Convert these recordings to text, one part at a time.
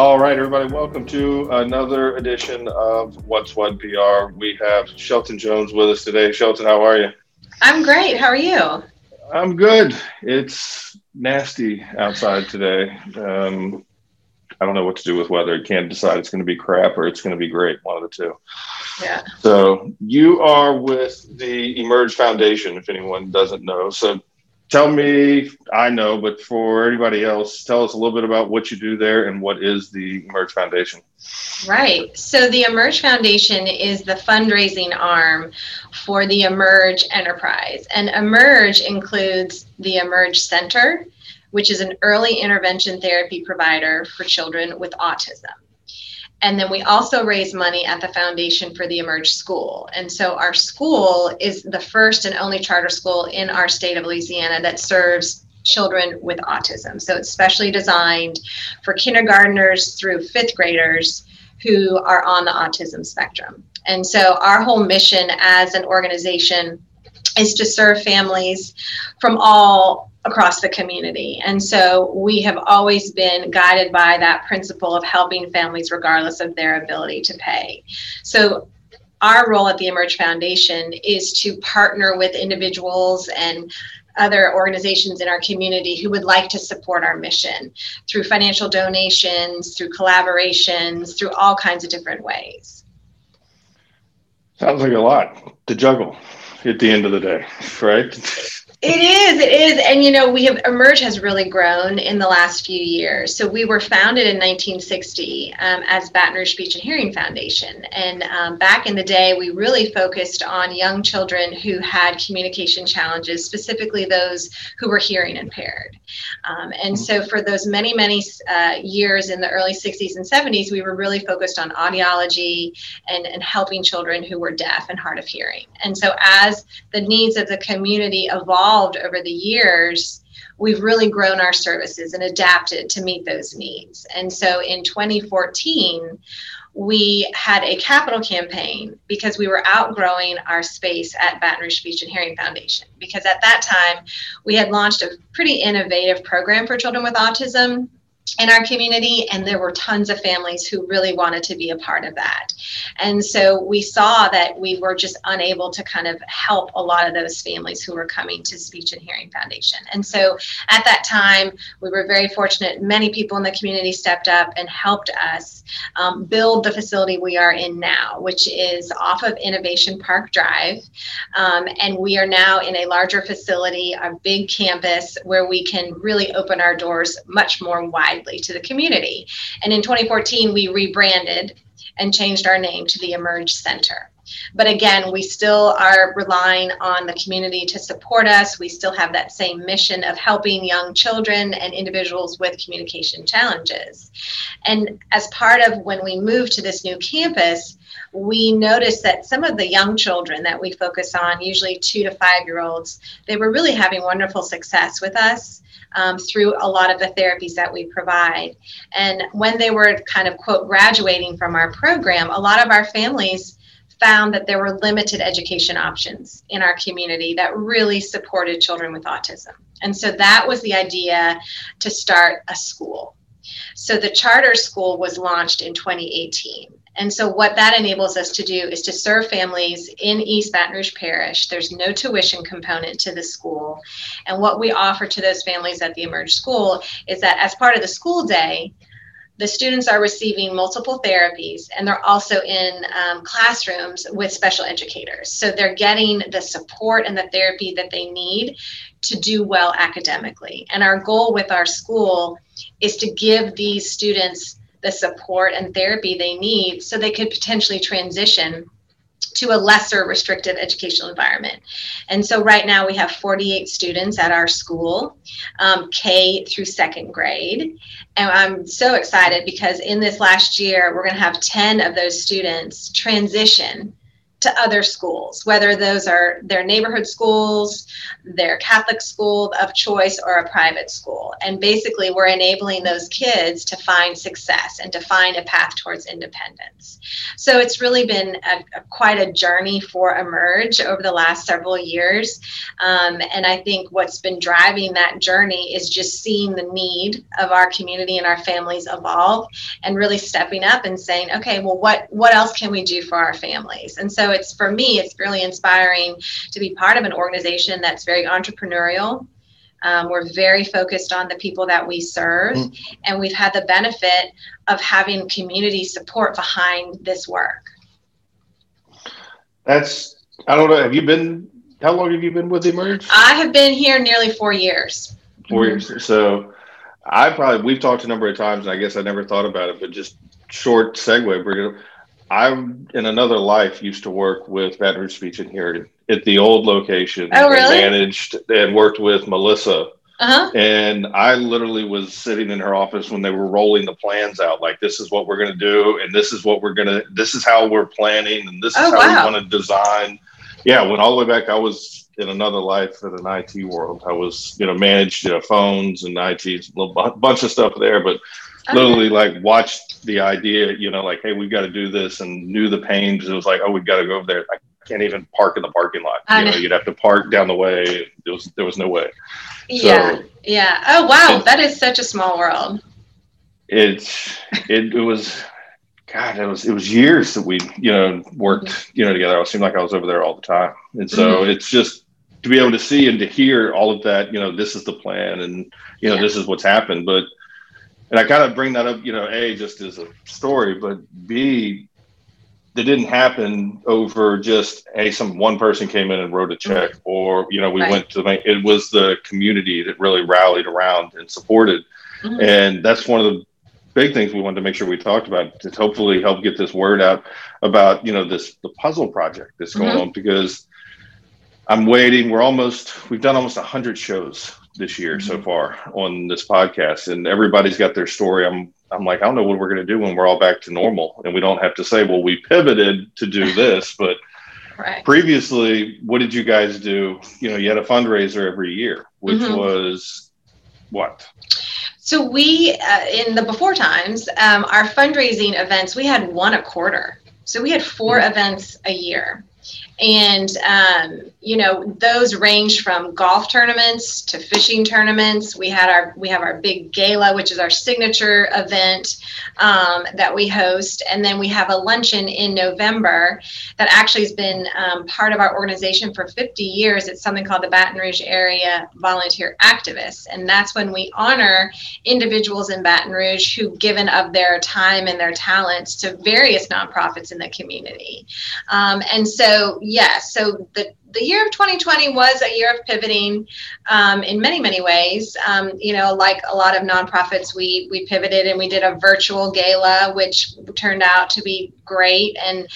All right, everybody, welcome to another edition of What's What PR. We have Shelton Jones with us today. Shelton, how are you? I'm great. How are you? I'm good. It's nasty outside today. Um, I don't know what to do with weather. You can't decide it's going to be crap or it's going to be great, one of the two. Yeah. So you are with the Emerge Foundation, if anyone doesn't know. So tell me, I know, but for anybody else, tell us a little bit about what you do there and what is the Emerge Foundation. Right. So the Emerge Foundation is the fundraising arm for the Emerge enterprise. And Emerge includes the Emerge Center, which is an early intervention therapy provider for children with autism. And then we also raise money at the Foundation for the Emerge School. And so our school is the first and only charter school in our state of Louisiana that serves children with autism. So it's specially designed for kindergarteners through fifth graders who are on the autism spectrum. And so our whole mission as an organization is to serve families from all across the community. And so we have always been guided by that principle of helping families regardless of their ability to pay. So our role at the Emerge Foundation is to partner with individuals and other organizations in our community who would like to support our mission through financial donations, through collaborations, through all kinds of different ways. Sounds like a lot to juggle at the end of the day, right? It is, it is. And you know, we have Emerge has really grown in the last few years. So we were founded in 1960 um, as Baton Rouge Speech and Hearing Foundation. And um, back in the day, we really focused on young children who had communication challenges, specifically those who were hearing impaired. Um, and so for those many, many uh, years in the early 60s and 70s, we were really focused on audiology and, and helping children who were deaf and hard of hearing. And so as the needs of the community evolved, evolved over the years, we've really grown our services and adapted to meet those needs. And so in 2014, we had a capital campaign because we were outgrowing our space at Baton Rouge Speech and Hearing Foundation. Because at that time, we had launched a pretty innovative program for children with autism in our community and there were tons of families who really wanted to be a part of that. And so we saw that we were just unable to kind of help a lot of those families who were coming to speech and hearing foundation. And so at that time we were very fortunate. Many people in the community stepped up and helped us um, build the facility we are in now which is off of innovation park drive. Um, and we are now in a larger facility a big campus where we can really open our doors much more wide to the community. And in 2014, we rebranded and changed our name to the Emerge Center. But again, we still are relying on the community to support us. We still have that same mission of helping young children and individuals with communication challenges. And as part of when we moved to this new campus, we noticed that some of the young children that we focus on, usually two to five year olds, they were really having wonderful success with us um, through a lot of the therapies that we provide. And when they were kind of, quote, graduating from our program, a lot of our families found that there were limited education options in our community that really supported children with autism. And so that was the idea to start a school. So the charter school was launched in 2018. And so, what that enables us to do is to serve families in East Baton Rouge Parish. There's no tuition component to the school. And what we offer to those families at the Emerge School is that as part of the school day, the students are receiving multiple therapies and they're also in um, classrooms with special educators. So they're getting the support and the therapy that they need to do well academically. And our goal with our school is to give these students the support and therapy they need so they could potentially transition to a lesser restrictive educational environment. And so right now we have 48 students at our school, um, K through second grade. And I'm so excited because in this last year, we're going to have 10 of those students transition to other schools, whether those are their neighborhood schools, their Catholic school of choice, or a private school. And basically, we're enabling those kids to find success and to find a path towards independence. So it's really been a, a, quite a journey for Emerge over the last several years. Um, and I think what's been driving that journey is just seeing the need of our community and our families evolve and really stepping up and saying, okay, well, what, what else can we do for our families? And so it's for me, it's really inspiring to be part of an organization that's very entrepreneurial. Um, we're very focused on the people that we serve, mm. and we've had the benefit of having community support behind this work. That's, I don't know, have you been, how long have you been with Emerge? I have been here nearly four years. 4 mm-hmm. years. So I probably, we've talked a number of times, and I guess I never thought about it, but just short segue, Brigitte. I, in another life, used to work with Baton Rouge Speech and Hearing at the old location. Oh, really? And managed and worked with Melissa. Uh-huh. And I literally was sitting in her office when they were rolling the plans out. Like, this is what we're going to do, and this is what we're going to, this is how we're planning, and this is oh, how wow. we want to design. Yeah, went all the way back. I was in another life in an IT world. I was, you know, managed you know, phones and IT, a little bunch of stuff there, but. Literally like watched the idea, you know, like, hey, we've got to do this and knew the pains. It was like, oh, we've got to go over there. I can't even park in the parking lot. You know, you'd have to park down the way. There was there was no way. Yeah. So, yeah. Oh wow, that is such a small world. It's it, it was God, it was it was years that we, you know, worked, you know, together. It seemed like I was over there all the time. And so mm-hmm. it's just to be able to see and to hear all of that, you know, this is the plan and you know, yeah. this is what's happened. But and I kind of bring that up, you know, A, just as a story, but B, that didn't happen over just hey some one person came in and wrote a check or you know we right. went to the it was the community that really rallied around and supported mm-hmm. and that's one of the big things we wanted to make sure we talked about to hopefully help get this word out about you know this the puzzle project that's going mm-hmm. on because i'm waiting we're almost we've done almost 100 shows this year mm-hmm. so far on this podcast and everybody's got their story i'm i'm like i don't know what we're going to do when we're all back to normal and we don't have to say well we pivoted to do this but right. previously what did you guys do you know you had a fundraiser every year which mm-hmm. was what so we uh, in the before times um, our fundraising events we had one a quarter so we had 4 mm-hmm. events a year and um, you know those range from golf tournaments to fishing tournaments. We had our we have our big gala which is our signature event um, that we host. And then we have a luncheon in november that actually has been um, part of our organization for 50 years. It's something called the baton rouge area volunteer activists and that's when we honor individuals in baton rouge who've given of their time and their talents to various nonprofits in the community. Um, and so yes, so the the year of 2020 was a year of pivoting um, in many many ways. Um, you know like a lot of nonprofits we we pivoted and we did a virtual gala which turned out to be great. And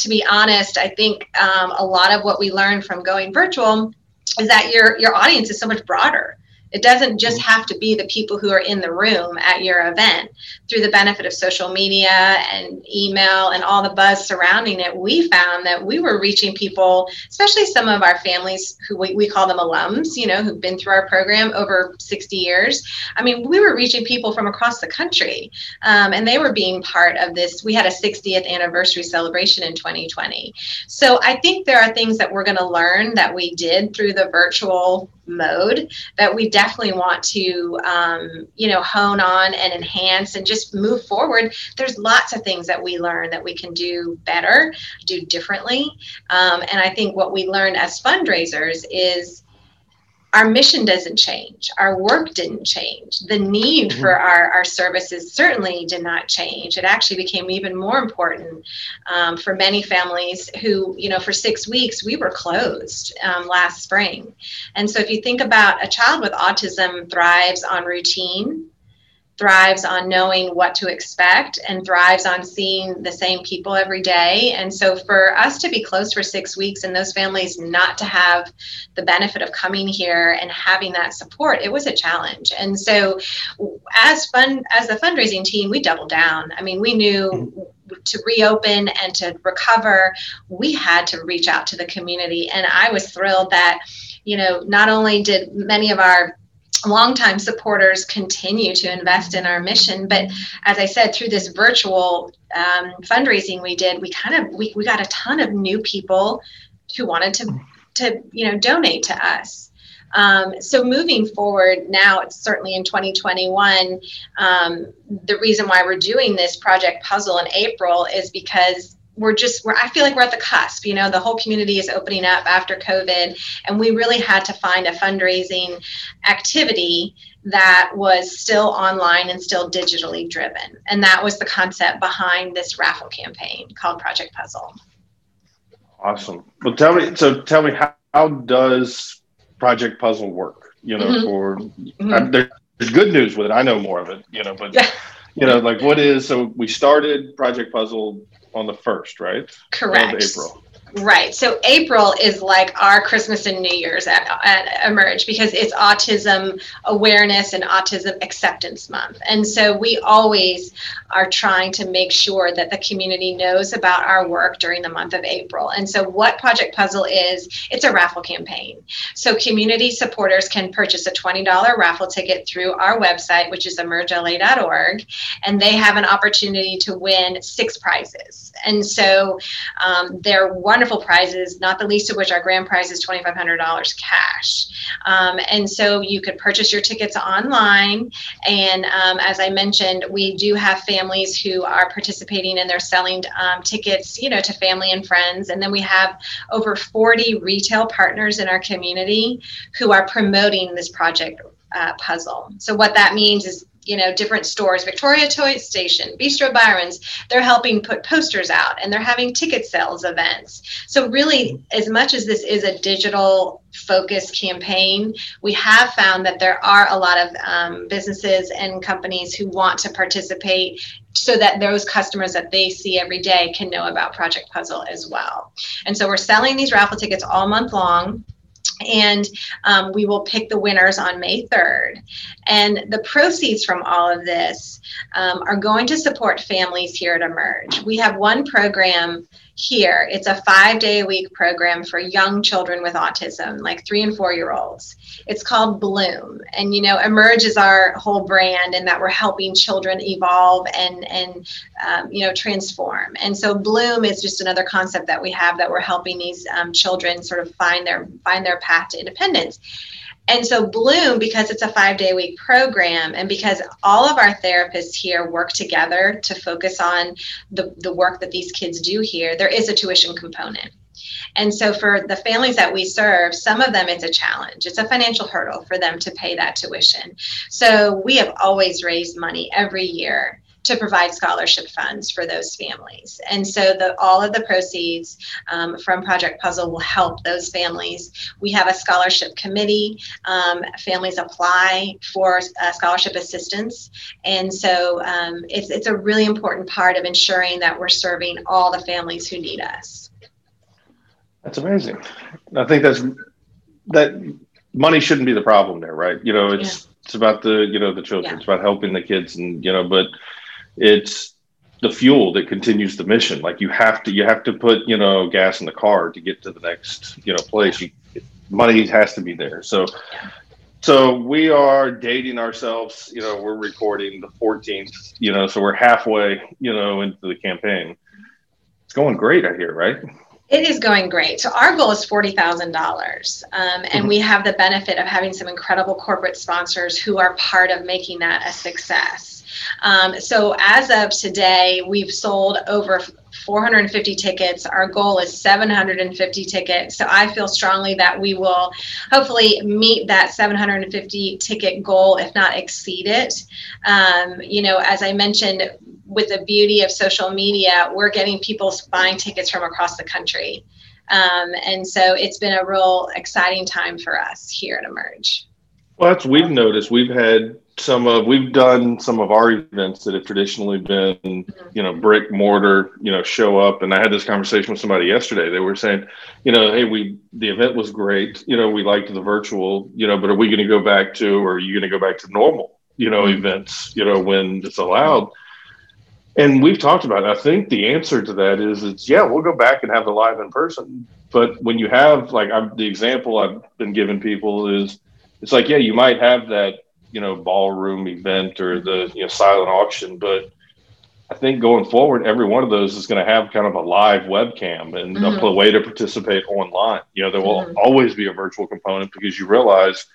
to be honest i think um, a lot of what we learned from going virtual is that your your audience is so much broader it doesn't just mm-hmm. have to be the people who are in the room at your event. Through the benefit of social media and email and all the buzz surrounding it, we found that we were reaching people, especially some of our families who we, we call them alums, you know, who've been through our program over 60 years. I mean, we were reaching people from across the country um, and they were being part of this. We had a 60th anniversary celebration in 2020. So I think there are things that we're going to learn that we did through the virtual mode that we definitely want to um, you know hone on and enhance and just move forward. There's lots of things that we learn that we can do better do differently. Um, and i think what we learned as fundraisers is our mission doesn't change. Our work didn't change. The need mm-hmm. for our, our services certainly did not change. It actually became even more important um, for many families who you know for six weeks we were closed um, last spring. And so if you think about a child with autism thrives on routine thrives on knowing what to expect and thrives on seeing the same people every day. And so for us to be closed for six weeks and those families not to have the benefit of coming here and having that support, it was a challenge. And so as fun as the fundraising team, we doubled down. I mean, we knew mm-hmm. to reopen and to recover, we had to reach out to the community. And I was thrilled that, you know, not only did many of our longtime supporters continue to invest in our mission but as i said through this virtual um, fundraising we did we kind of we, we got a ton of new people who wanted to to you know donate to us um, so moving forward now, it's certainly in 2021. Um, the reason why we're doing this project puzzle in April is because we're just we're, i feel like we're at the cusp you know the whole community is opening up after covid and we really had to find a fundraising activity that was still online and still digitally driven. And that was the concept behind this raffle campaign called project puzzle. Awesome. Well tell me so tell me how, how does project puzzle work? You know mm-hmm. for mm-hmm. I, there's good news with it. I know more of it you know but you know like what is so we started project puzzle on the first right? Correct. Of april Right. So April is like our Christmas and New Year's at, at Emerge because it's Autism Awareness and Autism Acceptance Month. And so we always are trying to make sure that the community knows about our work during the month of April. And so what Project Puzzle is, it's a raffle campaign. So community supporters can purchase a $20 raffle ticket through our website, which is emergela.org, and they have an opportunity to win six prizes. And so um, they're one wonderful prizes, not the least of which our grand prize is $2,500 cash. Um, and so you could purchase your tickets online. And um, as I mentioned, we do have families who are participating and they're selling um, tickets, you know, to family and friends. And then we have over 40 retail partners in our community who are promoting this project uh, puzzle. So what that means is you know different stores victoria toy station bistro byronz they're helping put posters out and they're having ticket sales events. So really as much as this is a digital focused campaign we have found that there are a lot of um, businesses and companies who want to participate so that those customers that they see every day can know about project puzzle as well. And so we're selling these raffle tickets all month long and um, we will pick the winners on May 3rd. And the proceeds from all of this um, are going to support families here at Emerge. We have one program here. It's a five day a week program for young children with autism, like three and four year olds. It's called Bloom. And, you know, Emerge is our whole brand and that we're helping children evolve and, and um, you know, transform. And so Bloom is just another concept that we have that we're helping these um, children sort of find their, find their path to independence. And so Bloom, because it's a five day week program, and because all of our therapists here work together to focus on the, the work that these kids do here, there is a tuition component. And so for the families that we serve, some of them it's a challenge. It's a financial hurdle for them to pay that tuition. So we have always raised money every year to provide scholarship funds for those families. And so the, all of the proceeds um, from Project Puzzle will help those families. We have a scholarship committee. Um, families apply for uh, scholarship assistance. And so um, it's, it's a really important part of ensuring that we're serving all the families who need us. That's amazing. I think that's that money shouldn't be the problem there, right? You know, it's yeah. it's about the you know the children. Yeah. It's about helping the kids, and you know, but it's the fuel that continues the mission. Like you have to you have to put you know gas in the car to get to the next you know place. You, money has to be there. So so we are dating ourselves. You know, we're recording the 14th. You know, so we're halfway. You know, into the campaign. It's going great, I hear, right? It is going great. So our goal is forty thousand um, dollars, and mm-hmm. we have the benefit of having some incredible corporate sponsors who are part of making that a success. Um, so as of today, we've sold over 450 tickets. Our goal is 750 tickets. So I feel strongly that we will hopefully meet that 750 ticket goal, if not exceed it. Um, you know, as I mentioned, with the beauty of social media, we're getting people buying tickets from across the country. Um, and so it's been a real exciting time for us here at Emerge. Well, that's we've noticed. We've had some of we've done some of our events that have traditionally been mm-hmm. you know brick mortar you know show up and i had this conversation with somebody yesterday they were saying you know hey we the event was great you know we liked the virtual you know but are we going to go back to or are you going to go back to normal you know mm-hmm. events you know when it's allowed And we've talked about it. I think the answer to that is it's yeah, we'll go back and have the live in person. But when you have like I'm, the example I've been giving people is it's like yeah, you might have that you know ballroom event or the you know silent auction, but I think going forward, every one of those is going to have kind of a live webcam and mm-hmm. a way to participate online. You know, there will mm-hmm. always be a virtual component because you realize,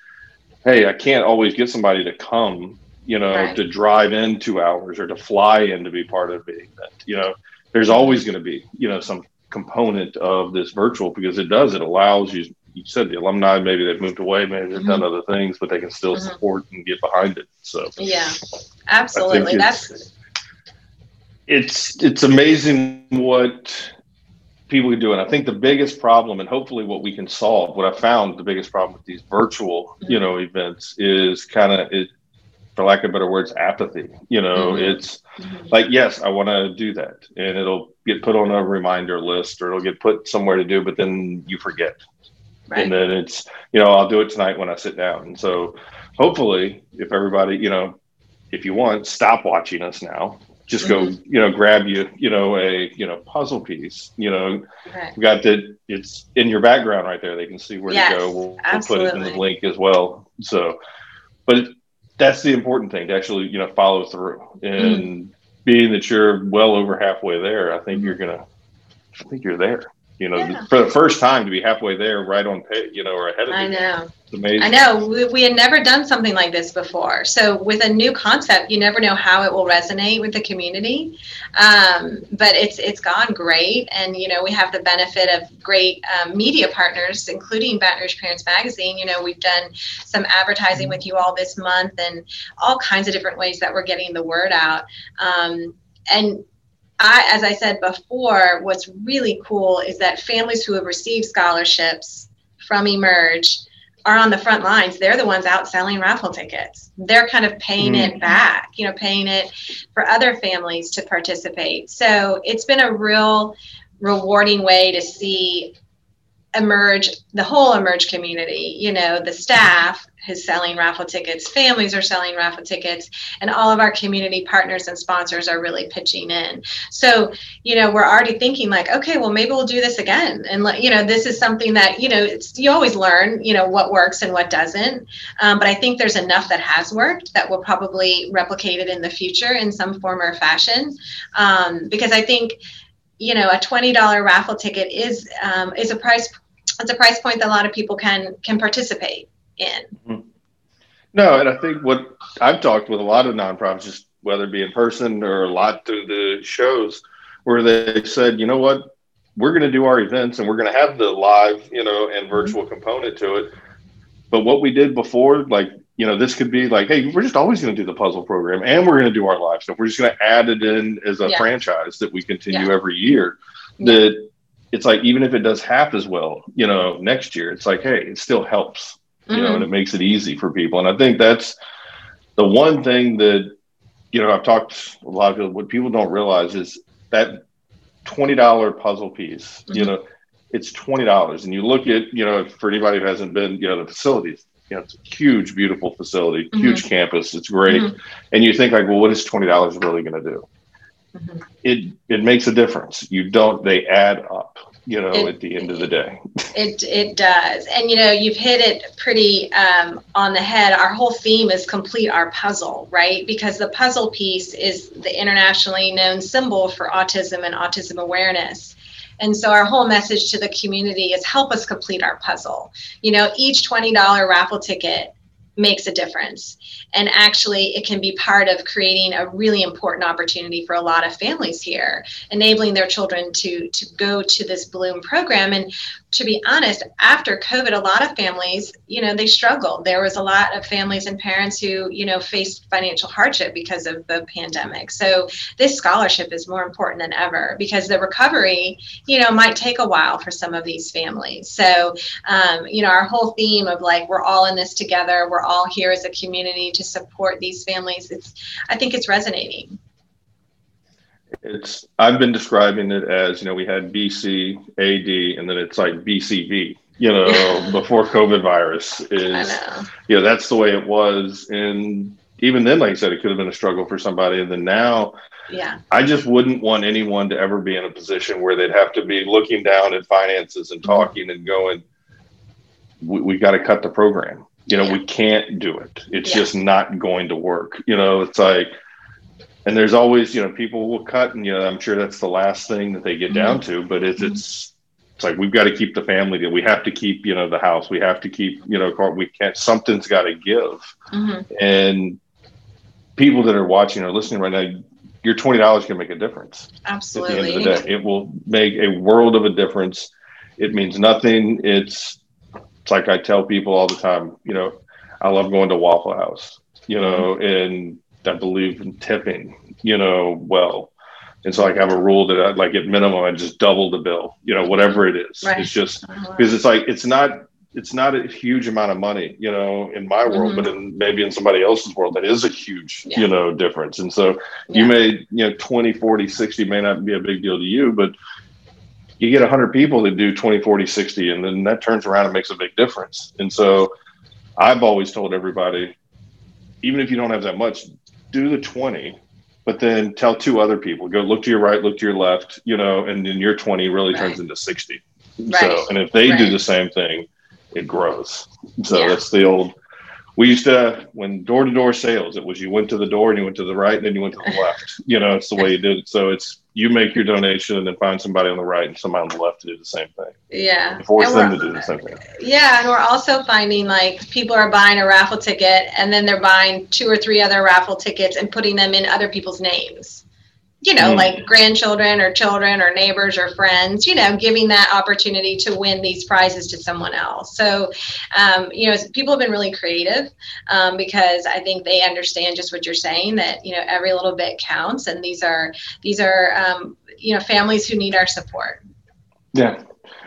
hey, I can't always get somebody to come, you know, right. to drive in two hours or to fly in to be part of the event. You know, there's always going to be, you know, some component of this virtual because it does, it allows you, you said the alumni, maybe they've moved away, maybe they've mm-hmm. done other things, but they can still mm-hmm. support and get behind it. So, yeah, absolutely. That's, it's it's amazing what people can do and i think the biggest problem and hopefully what we can solve what i found the biggest problem with these virtual you know events is kind of it for lack of better words apathy you know mm-hmm. it's mm-hmm. like yes i want to do that and it'll get put on a reminder list or it'll get put somewhere to do but then you forget right. and then it's you know i'll do it tonight when i sit down and so hopefully if everybody you know if you want stop watching us now just go, mm-hmm. you know, grab you, you know, a, you know, puzzle piece, you know, right. got that it's in your background right there. They can see where yes, to go. We'll, we'll, put it in the link as well. So, but that's the important thing to actually, you know, follow through and mm. being that you're well over halfway there, I think mm-hmm. you're going to, I think you're there you know, yeah. for the first time to be halfway there, right on pay, you know, or ahead of. I know. It's amazing. I know. We, we, had never done something like this before. So with a new concept, you never know how it will resonate with the community. Um, but it's it's gone great, and you know, we have the benefit of great um, media partners, including Baton Rouge Parents Magazine. You know, we've done some advertising with you all this month, and all kinds of different ways that we're getting the word out. Um, and I, as I said before, what's really cool is that families who have received scholarships from Emerge are on the front lines. They're the ones out selling raffle tickets. They're kind of paying mm-hmm. it back, you know, paying it for other families to participate. So it's been a real rewarding way to see emerge the whole emerge community you know the staff is selling raffle tickets families are selling raffle tickets and all of our community partners and sponsors are really pitching in. So you know we're already thinking like okay well maybe we'll do this again. And you know this is something that you know it's you always learn you know what works and what doesn't. Um, but i think there's enough that has worked that will probably replicate it in the future in some form or fashion. Um, because i think you know a $20 raffle ticket is um, is a price it's a price point that a lot of people can can participate in. Mm-hmm. No, and I think what I've talked with a lot of nonprofits, just whether it be in person or a lot through the shows, where they said, you know what, we're going to do our events and we're going to have the live, you know, and virtual mm-hmm. component to it. But what we did before, like, you know, this could be like, hey, we're just always going to do the puzzle program and we're going to do our live stuff. We're just going to add it in as a yeah. franchise that we continue yeah. every year. Yeah. That it's like even if it does half as well, you know, next year, it's like, hey, it still helps, you mm-hmm. know, and it makes it easy for people. And I think that's the one thing that, you know, I've talked a lot of people, what people don't realize is that $20 puzzle piece, mm-hmm. you know, it's $20. And you look at, you know, for anybody who hasn't been, you know, the facilities, you know, it's a huge, beautiful facility, mm-hmm. huge campus. It's great. Mm-hmm. And you think like, well, what is $20 really going to do? Mm-hmm. It it makes a difference. You don't they add up, you know, it, at the end of the day. It it does. And you know, you've hit it pretty um, on the head. Our whole theme is complete our puzzle, right? Because the puzzle piece is the internationally known symbol for autism and autism awareness. And so our whole message to the community is help us complete our puzzle. You know, each $20 raffle ticket makes a difference. And actually, it can be part of creating a really important opportunity for a lot of families here, enabling their children to, to go to this Bloom program. And to be honest, after COVID, a lot of families, you know, they struggled. There was a lot of families and parents who, you know, faced financial hardship because of the pandemic. So this scholarship is more important than ever because the recovery, you know, might take a while for some of these families. So, um, you know, our whole theme of like, we're all in this together, we're all here as a community to support these families, it's, I think it's resonating it's I've been describing it as you know we had BC AD and then it's like BCV you know before COVID virus is you know that's the way it was and even then like I said it could have been a struggle for somebody and then now yeah. I just wouldn't want anyone to ever be in a position where they'd have to be looking down at finances and Mhm. talking and going, we, we got to cut the program. You know, Yeah. we can't do it. It's Yeah. just not going to work. You know, it's like, and there's always, you know, people will cut, and you know, I'm sure that's the last thing that they get down to. But it's Mhm. it's it's like we've got to keep the family. together. We have to keep, you know, the house. We have to keep, you know, car- we can't. Something's got to give. hmm And people that are watching or listening right now, your twenty dollars can make a difference Absolutely. at the end of the day. It will make a world of a difference. It means nothing. It's it's like I tell people all the time, you know, I love going to Waffle House, you know, and I believe in tipping, you know, well. And so like I have a rule that I like at minimum I just double the bill, you know, whatever it is. Right. It's just Uh-huh. because it's like it's not it's not a huge amount of money, you know, in my world, Mhm. but in maybe in somebody else's world that is a huge, Yeah. you know, difference. And so Yeah. you may, you know, 20, 40, 60 may not be a big deal to you, but you get 100 people that do 20, 40, 60, and then that turns around and makes a big difference. And so I've always told everybody, even if you don't have that much, do the 20, but then tell two other people, go look to your right, look to your left, you know, and then your 20 really turns into 60. Right. So, and if they do the same thing, it grows. So Yeah. that's the old. We used to when door to door sales, it was you went to the door and you went to the right and then you went to the left. You know, it's the way you did it. So it's you make your donation and then find somebody on the right and somebody on the left to do the same thing. Yeah. Force And them to do the same thing. Yeah, and we're also finding like people are buying a raffle ticket and then they're buying two or three other raffle tickets and putting them in other people's names. You know, Mm. like grandchildren or children or neighbors or friends, you know, giving that opportunity to win these prizes to someone else. So, um, you know, people have been really creative um, because I think they understand just what you're saying that, you know, every little bit counts. And these are, these are, um, you know, families who need our support. Yeah.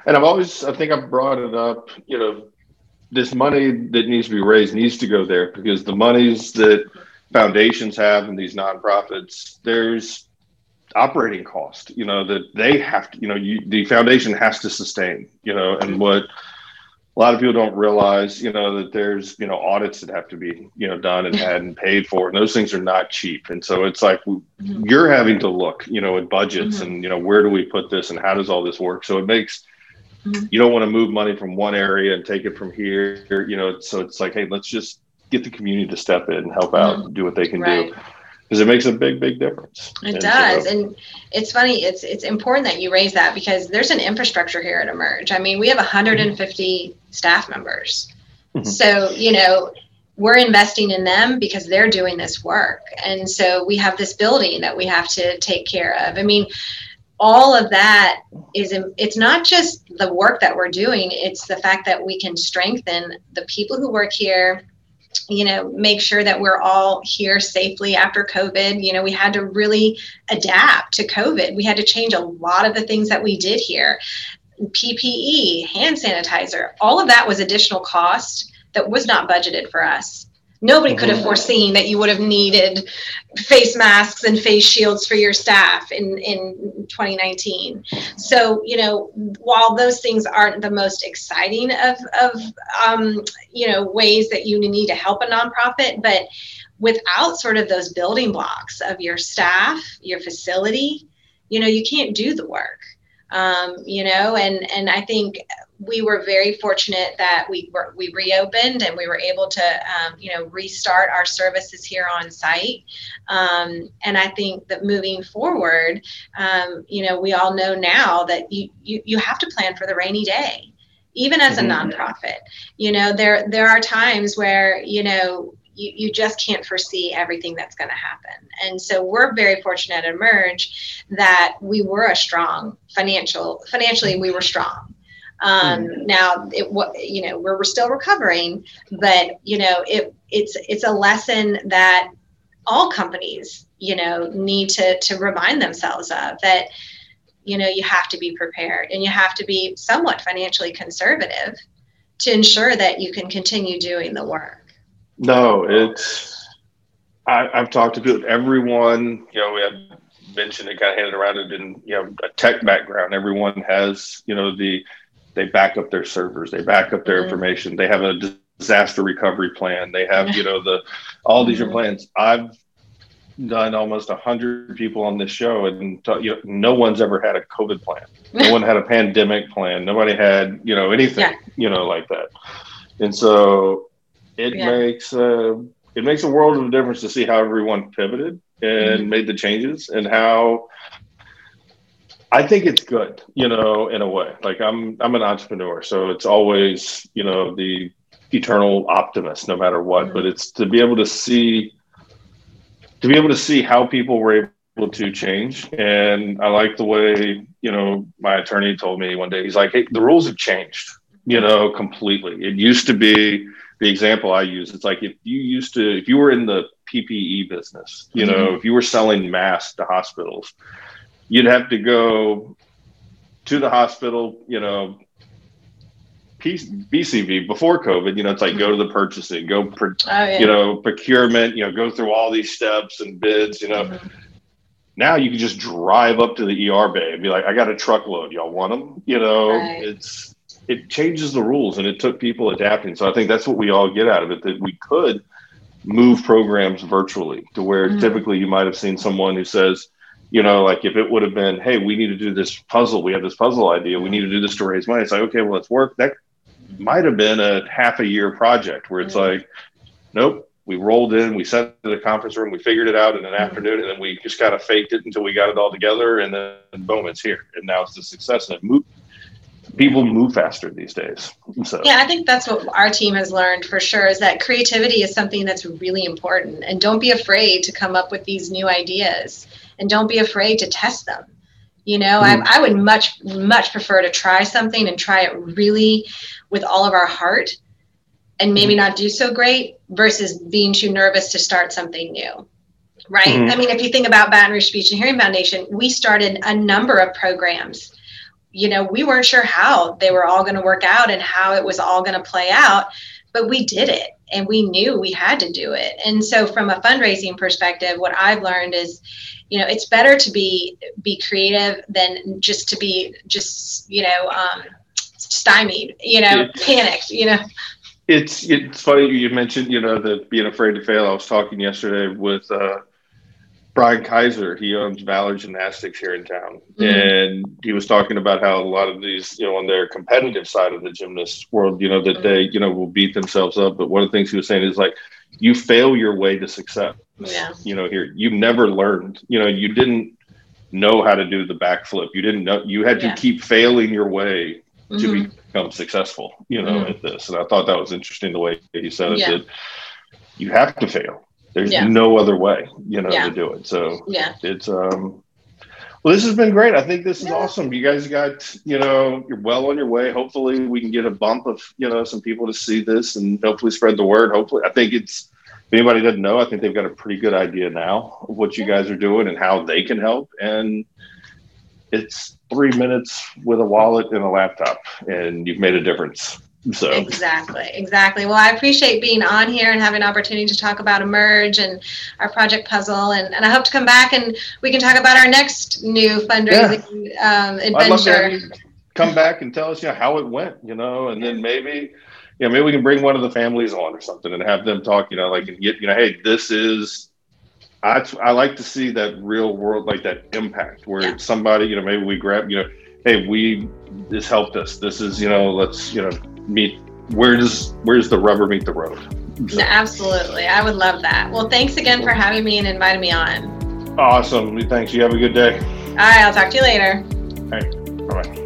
And I've always, I think I've brought it up, you know, this money that needs to be raised needs to go there because the monies that foundations have and these nonprofits, there's operating cost, you know, that they have to, you know, you, the foundation has to sustain, you know, and what a lot of people don't realize, you know, that there's, you know, audits that have to be, you know, done and had and paid for, and those things are not cheap. And so it's like Mhm. you're having to look, you know, at budgets Mhm. and, you know, where do we put this and how does all this work? So it makes, Mhm. you don't want to move money from one area and take it from here, you know, so it's like, hey, let's just get the community to step in and help out and do what they can Right. do because it makes a big, big difference. It And does, so- and it's funny. It's it's important that you raise that because there's an infrastructure here at Emerge. I mean, we have 150 staff members, Mhm. so you know we're investing in them because they're doing this work, and so we have this building that we have to take care of. I mean, all of that is it's not just the work that we're doing; it's the fact that we can strengthen the people who work here you know, make sure that we're all here safely after COVID. You know, we had to really adapt to COVID. We had to change a lot of the things that we did here. PPE, hand sanitizer, all of that was additional cost that was not budgeted for us. Nobody could have Mhm. foreseen that you would have needed face masks and face shields for your staff in, in 2019. So, you know, while those things aren't the most exciting of, of um, you know, ways that you need to help a nonprofit, but without sort of those building blocks of your staff, your facility, you know, you can't do the work. Um, you know, and and I think we were very fortunate that we were we reopened and we were able to um, you know restart our services here on site. Um, and I think that moving forward, um, you know, we all know now that you you you have to plan for the rainy day even as a Mhm. nonprofit you know there there are times where you know you, you just can't foresee everything that's going to happen. And so we're very fortunate at emerge that we were a strong financial financially we were strong. Um, now it you know we're, we're still recovering but you know it it's it's a lesson that all companies you know need to to remind themselves of that you know you have to be prepared and you have to be somewhat financially conservative to ensure that you can continue doing the work No, it's. I, I've talked to people. Everyone, you know, we had mentioned it, kind of handed around it in, you know, a tech background. Everyone has, you know, the they back up their servers, they back up their Mhm. information, they have a disaster recovery plan, they have, you know, the all these Mhm. are plans. I've done almost 100 people on this show and t- you know, no one's ever had a covid plan no one had a pandemic plan nobody had you know anything Yeah. you know like that and so it Yeah. makes uh, it makes a world of a difference to see how everyone pivoted and Mhm. made the changes and how I think it's good, you know, in a way. Like I'm I'm an entrepreneur, so it's always, you know, the eternal optimist no matter what, Mhm. but it's to be able to see to be able to see how people were able to change and I like the way, you know, my attorney told me one day he's like, "Hey, the rules have changed." You know, completely. It used to be the example I use. It's like if you used to if you were in the PPE business, you know, if you were selling masks to hospitals, you'd have to go to the hospital, you know, BCV before COVID, you know, it's like go to the purchasing, go, pro- Oh, yeah. you know, procurement, you know, go through all these steps and bids, you know. Mhm. Now you can just drive up to the ER bay and be like, I got a truckload. Y'all want them? You know, Right. it's, it changes the rules and it took people adapting. So I think that's what we all get out of it that we could move programs virtually to where Mhm. typically you might have seen someone who says, you know, like if it would have been, hey, we need to do this puzzle, we have this puzzle idea, we need to do this to raise money. It's like, okay, well, let's work. That might have been a half a year project where it's Mhm. like, nope, we rolled in, we sat in the conference room, we figured it out in an Mhm. afternoon, and then we just kind of faked it until we got it all together, and then boom, it's here, and now it's a success. And it move, people move faster these days. So Yeah, I think that's what our team has learned for sure is that creativity is something that's really important. And don't be afraid to come up with these new ideas and don't be afraid to test them. You know, Mm. I, I would much, much prefer to try something and try it really with all of our heart and maybe not do so great versus being too nervous to start something new. Right. Mhm. I mean, if you think about Baton Rouge Speech and Hearing Foundation, we started a number of programs you know, we weren't sure how they were all going to work out and how it was all going to play out, but we did it and we knew we had to do it. And so from a fundraising perspective, what I've learned is, you know, it's better to be be creative than just to be just, you know, um stymied, you know, Yeah. panicked, you know. it's it's funny you mentioned you know the being afraid to fail. I was talking yesterday with uh, Brian Kaiser. He owns Valor Gymnastics here in town, Mhm. and he was talking about how a lot of these you know on their competitive side of the gymnast world, you know that they you know will beat themselves up. But one of the things he was saying is like you fail your way to success. Yeah. You know here you never learned. You know you didn't know how to do the backflip. You didn't know you had to Yeah. keep failing your way to Mhm. become successful, you know, Mhm. at this. And I thought that was interesting the way he said it. Yeah. That you have to fail. There's Yeah. no other way, you know, Yeah. to do it. So Yeah. it's um well this has been great. I think this is Yeah. awesome. You guys got, you know, you're well on your way. Hopefully we can get a bump of, you know, some people to see this and hopefully spread the word. Hopefully I think it's if anybody doesn't know, I think they've got a pretty good idea now of what you guys are doing and how they can help. And it's three minutes with a wallet and a laptop, and you've made a difference. So Exactly, exactly. Well, I appreciate being on here and having an opportunity to talk about Emerge and our project puzzle. And, and I hope to come back and we can talk about our next new fundraising um, to have adventure. come back and tell us, you know, how it went, you know, and then maybe, you know, maybe we can bring one of the families on or something and have them talk, you know, like and get, you know, hey, this is. I, I like to see that real world, like that impact where Yeah. somebody, you know, maybe we grab, you know, hey, we this helped us. This is, you know, let's, you know, meet. Where does where's the rubber meet the road? So, No, absolutely. I would love that. Well, thanks again for having me and inviting me on. awesome. Thanks. You have a good day. All right, I'll talk to you later. Bye bye.